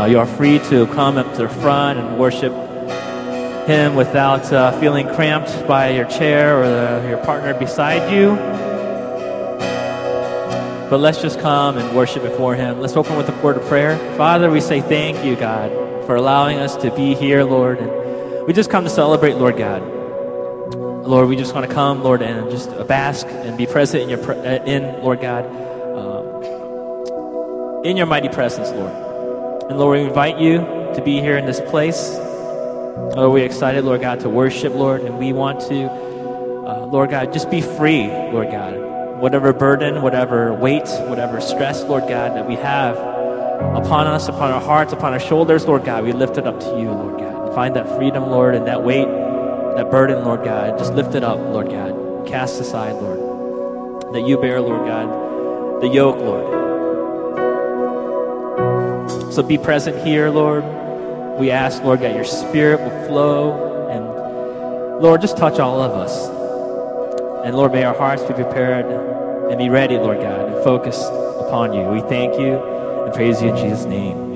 uh, you are free to come up to the front and worship Him without uh, feeling cramped by your chair or the, your partner beside you. But let's just come and worship before Him. Let's open with a word of prayer. Father, we say thank you, God, for allowing us to be here, Lord. And we just come to celebrate, Lord God. Lord, we just want to come, Lord, and just bask and be present in your uh, in Lord God, um, in your mighty presence, Lord. And Lord, we invite you to be here in this place. Lord, we're excited, Lord God, to worship, Lord, and we want to, uh, Lord God, just be free, Lord God. Whatever burden, whatever weight, whatever stress, Lord God, that we have upon us, upon our hearts, upon our shoulders, Lord God, we lift it up to you, Lord God. Find that freedom, Lord, and that weight that burden, Lord God, just lift it up, Lord God. Cast aside, Lord. That you bear, Lord God, the yoke, Lord. So be present here, Lord. We ask, Lord that your spirit will flow. And Lord, just touch all of us. And Lord, may our hearts be prepared and be ready, Lord God, and focus upon you. We thank you and praise you in Jesus' name.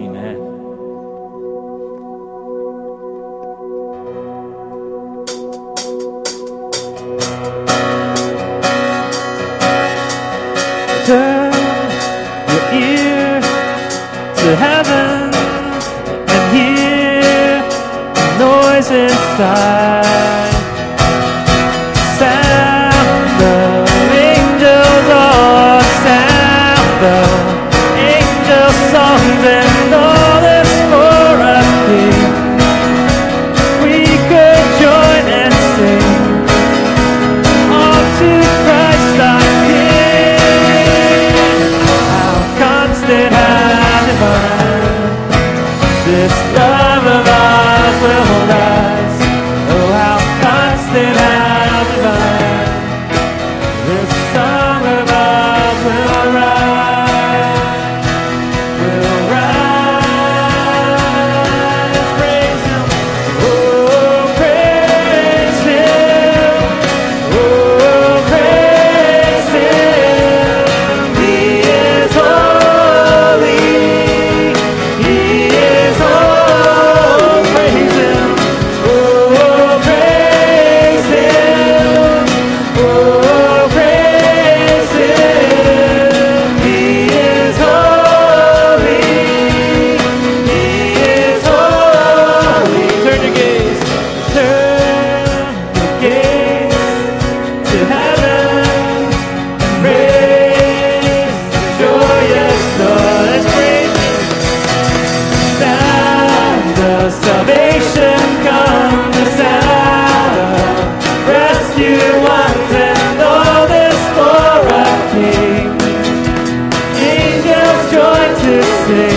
To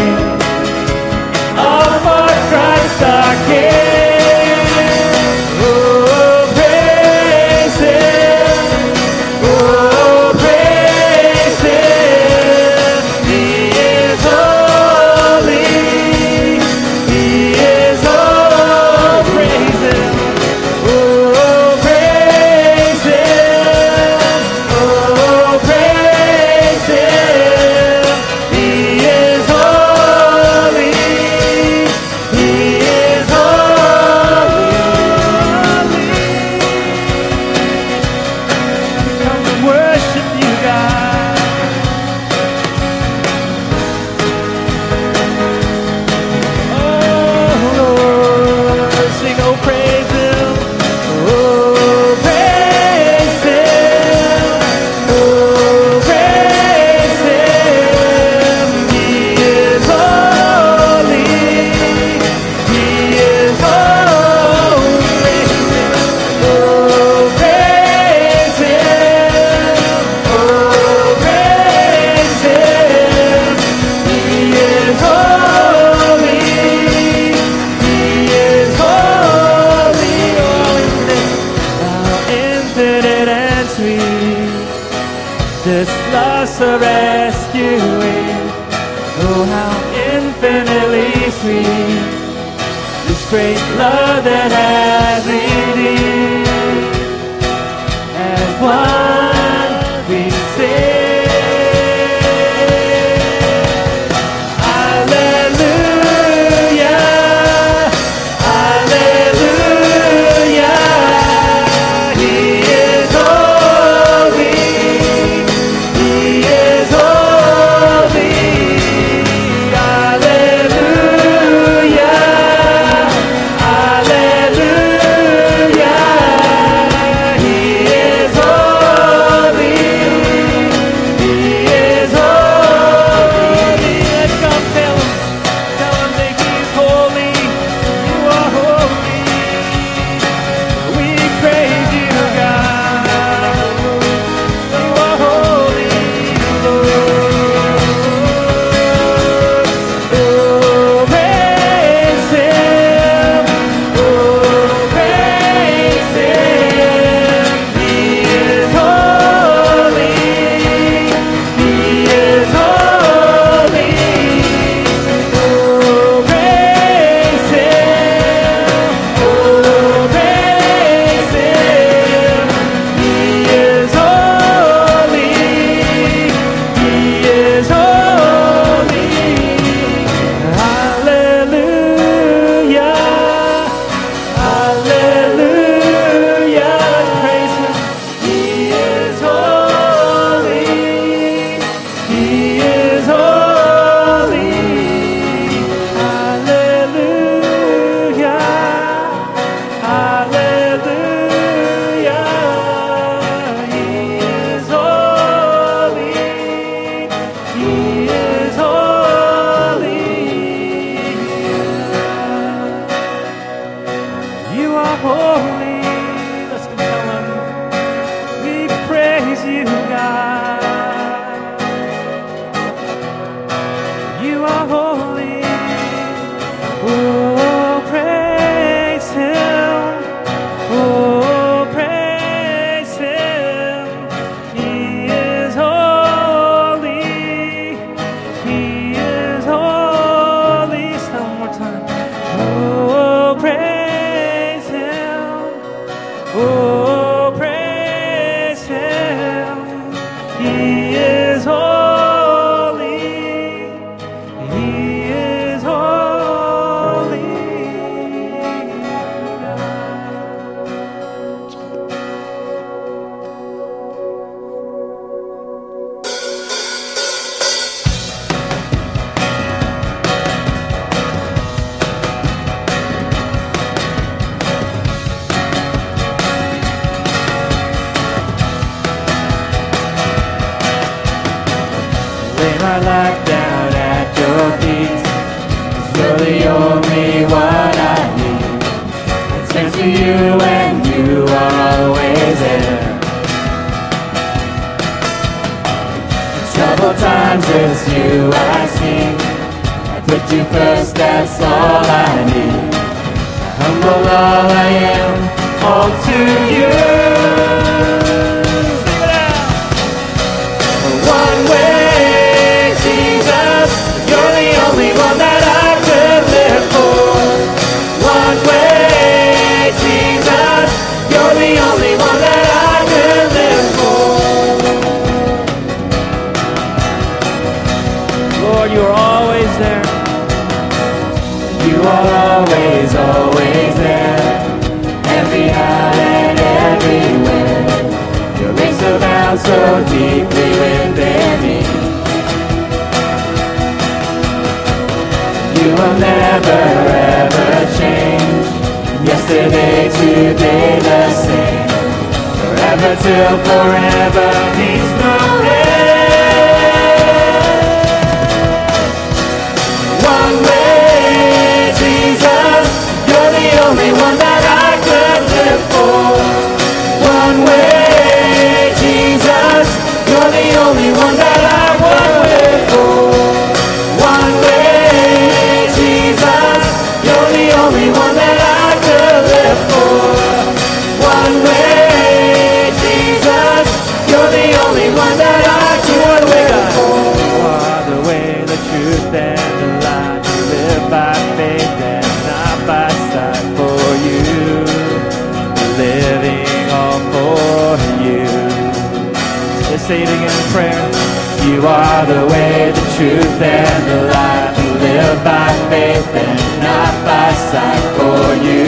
truth and the light to live by faith and not by sight for you.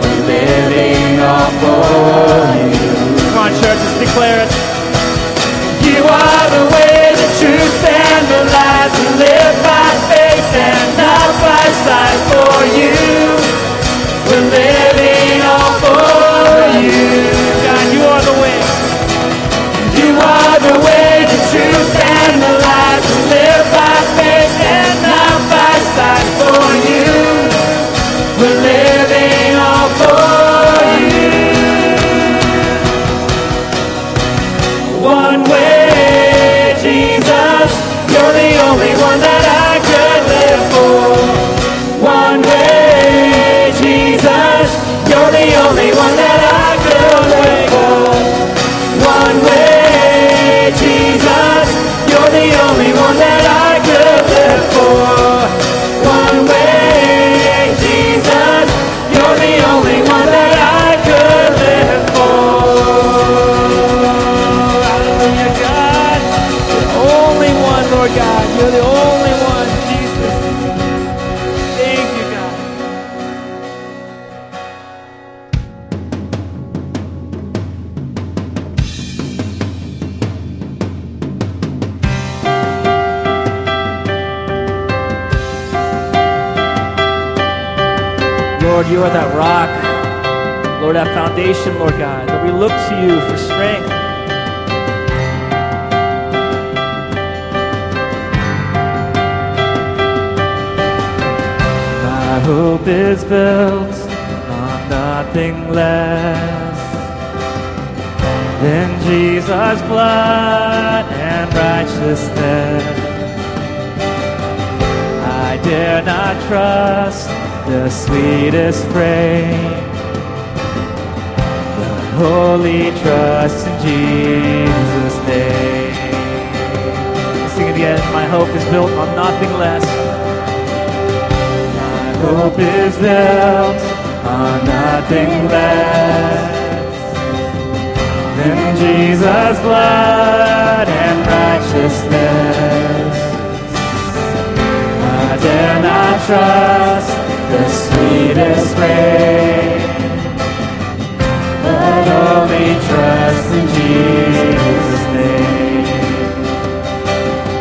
We're living all for look to you for strength. My hope is built on nothing less than Jesus' blood and righteousness. I dare not trust the sweetest frame. Wholly, trust in Jesus' name. Sing it again. My hope is built on nothing less. My hope is built on nothing less than Jesus' blood and righteousness. I dare not trust the sweetest praise trust in Jesus' name.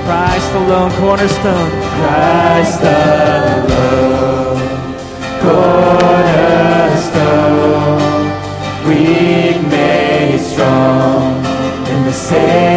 Christ alone, cornerstone. Christ alone, cornerstone. Weak made strong in the same.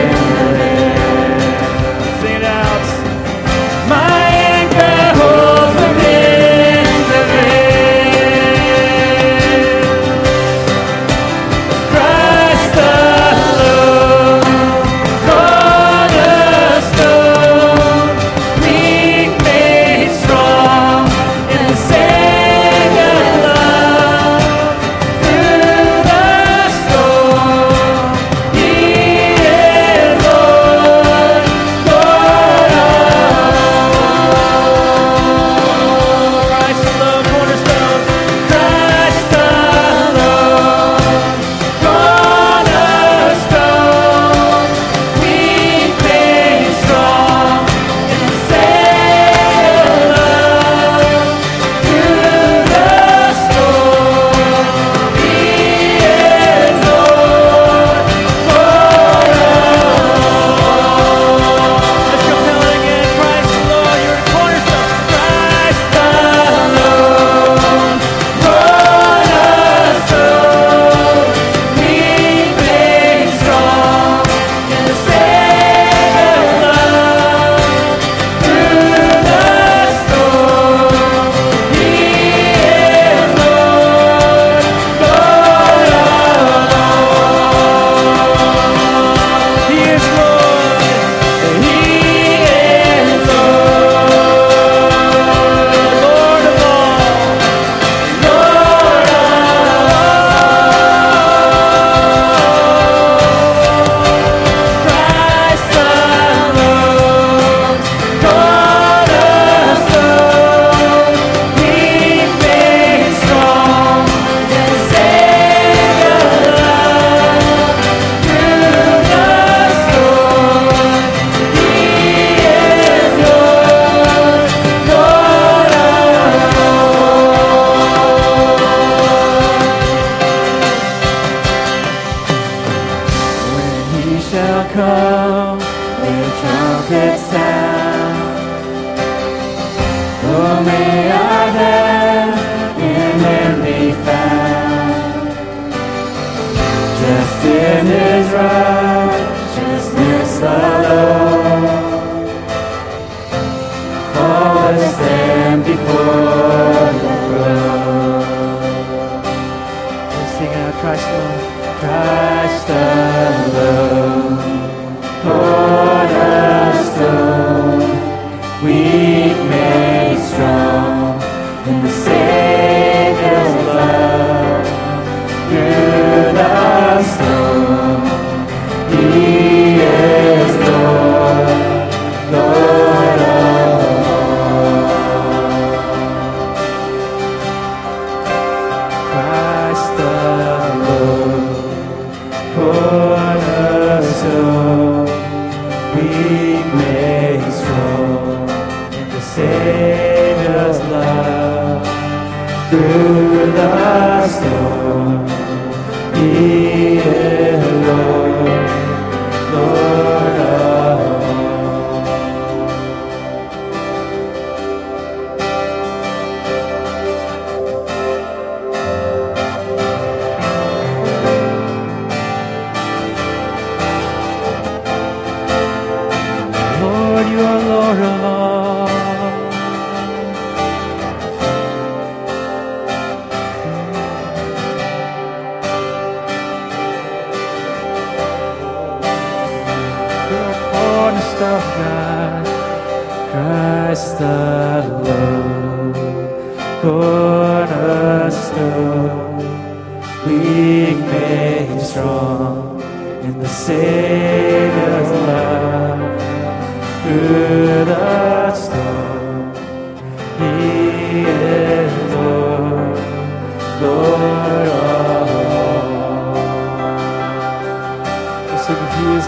May I have Him be found, just in His righteousness alone. Stand before the throne. Let's sing Christ alone. Christ alone. through the storm.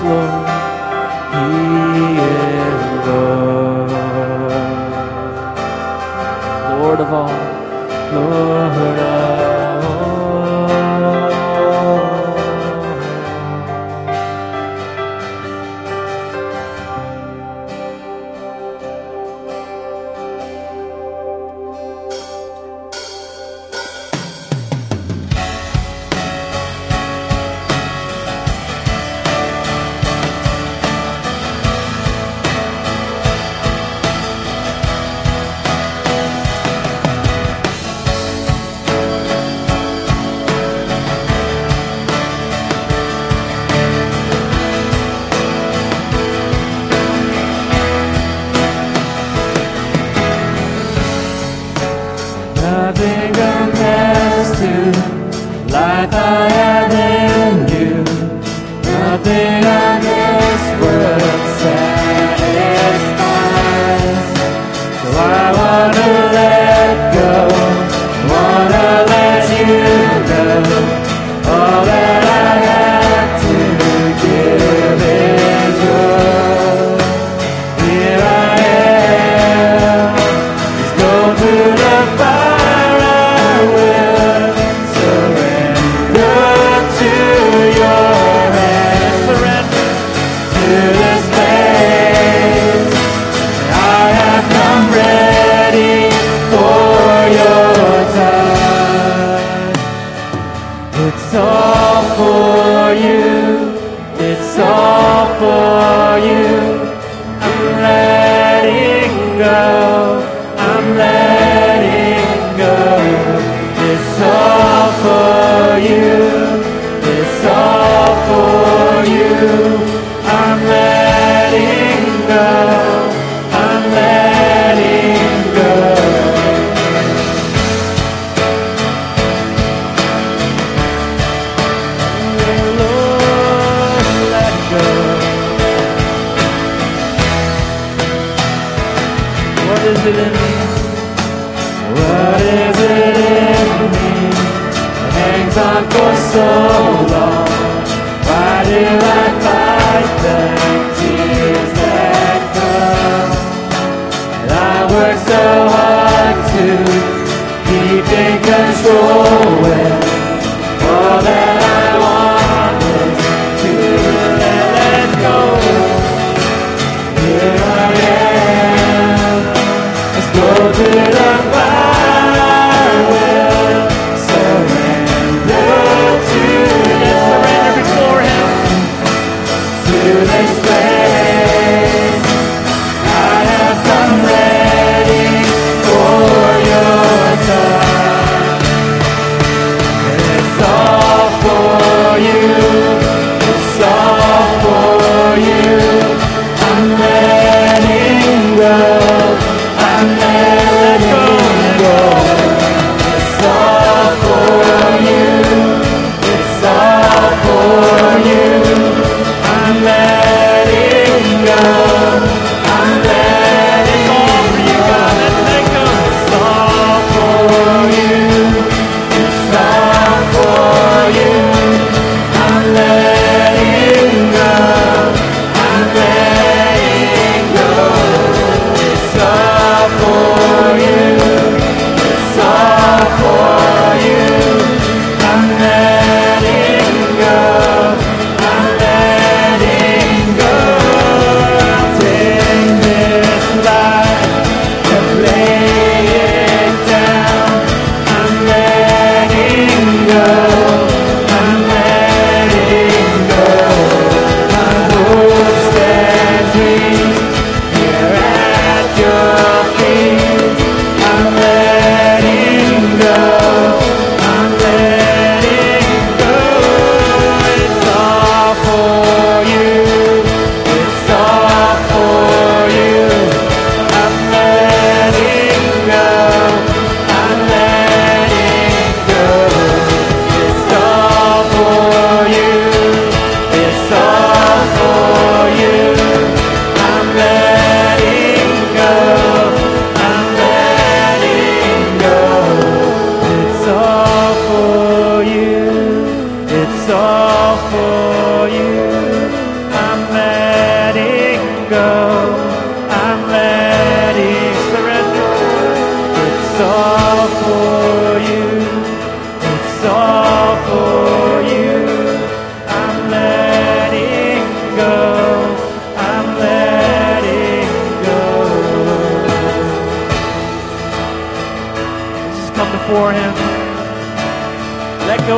Lord.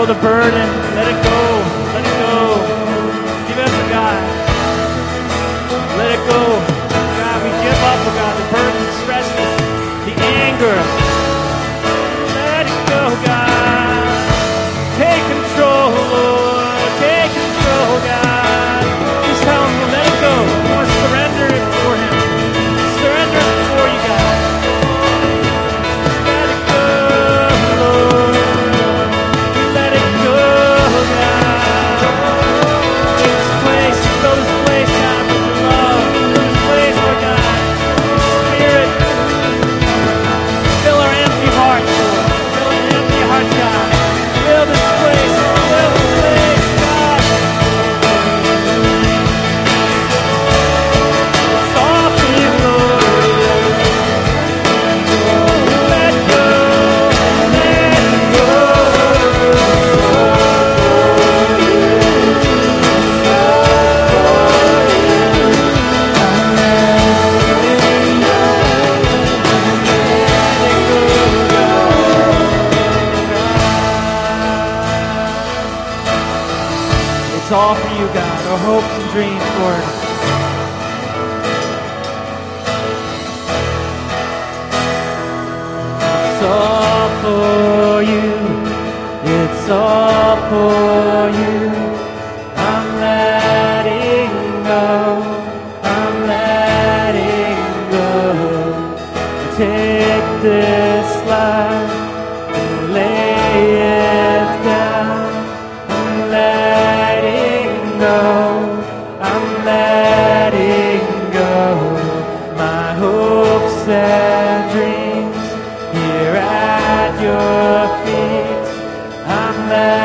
the burden. your feet. Amen.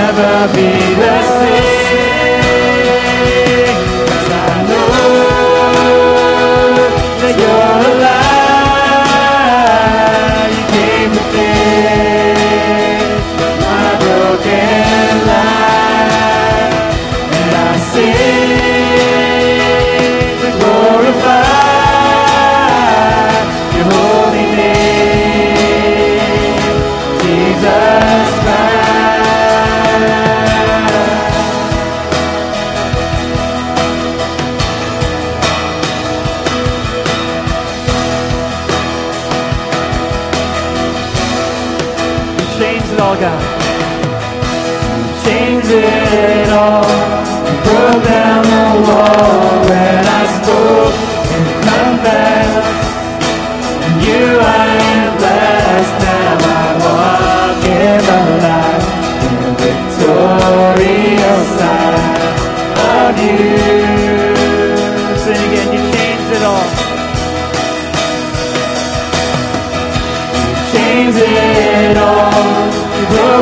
never be the same. it all. Broke down the wall when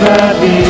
That be